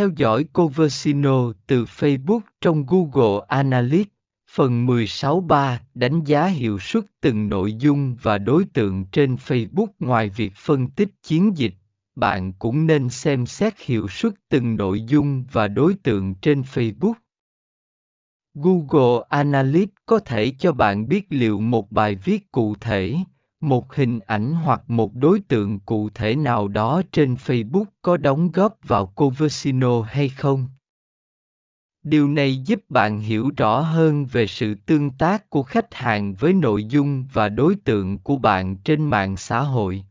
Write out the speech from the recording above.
theo dõi Coversino từ Facebook trong Google Analytics. Phần 16.3 Đánh giá hiệu suất từng nội dung và đối tượng trên Facebook Ngoài việc phân tích chiến dịch, bạn cũng nên xem xét hiệu suất từng nội dung và đối tượng trên Facebook. Google Analytics có thể cho bạn biết liệu một bài viết cụ thể, một hình ảnh hoặc một đối tượng cụ thể nào đó trên Facebook có đóng góp vào Conversino hay không. Điều này giúp bạn hiểu rõ hơn về sự tương tác của khách hàng với nội dung và đối tượng của bạn trên mạng xã hội.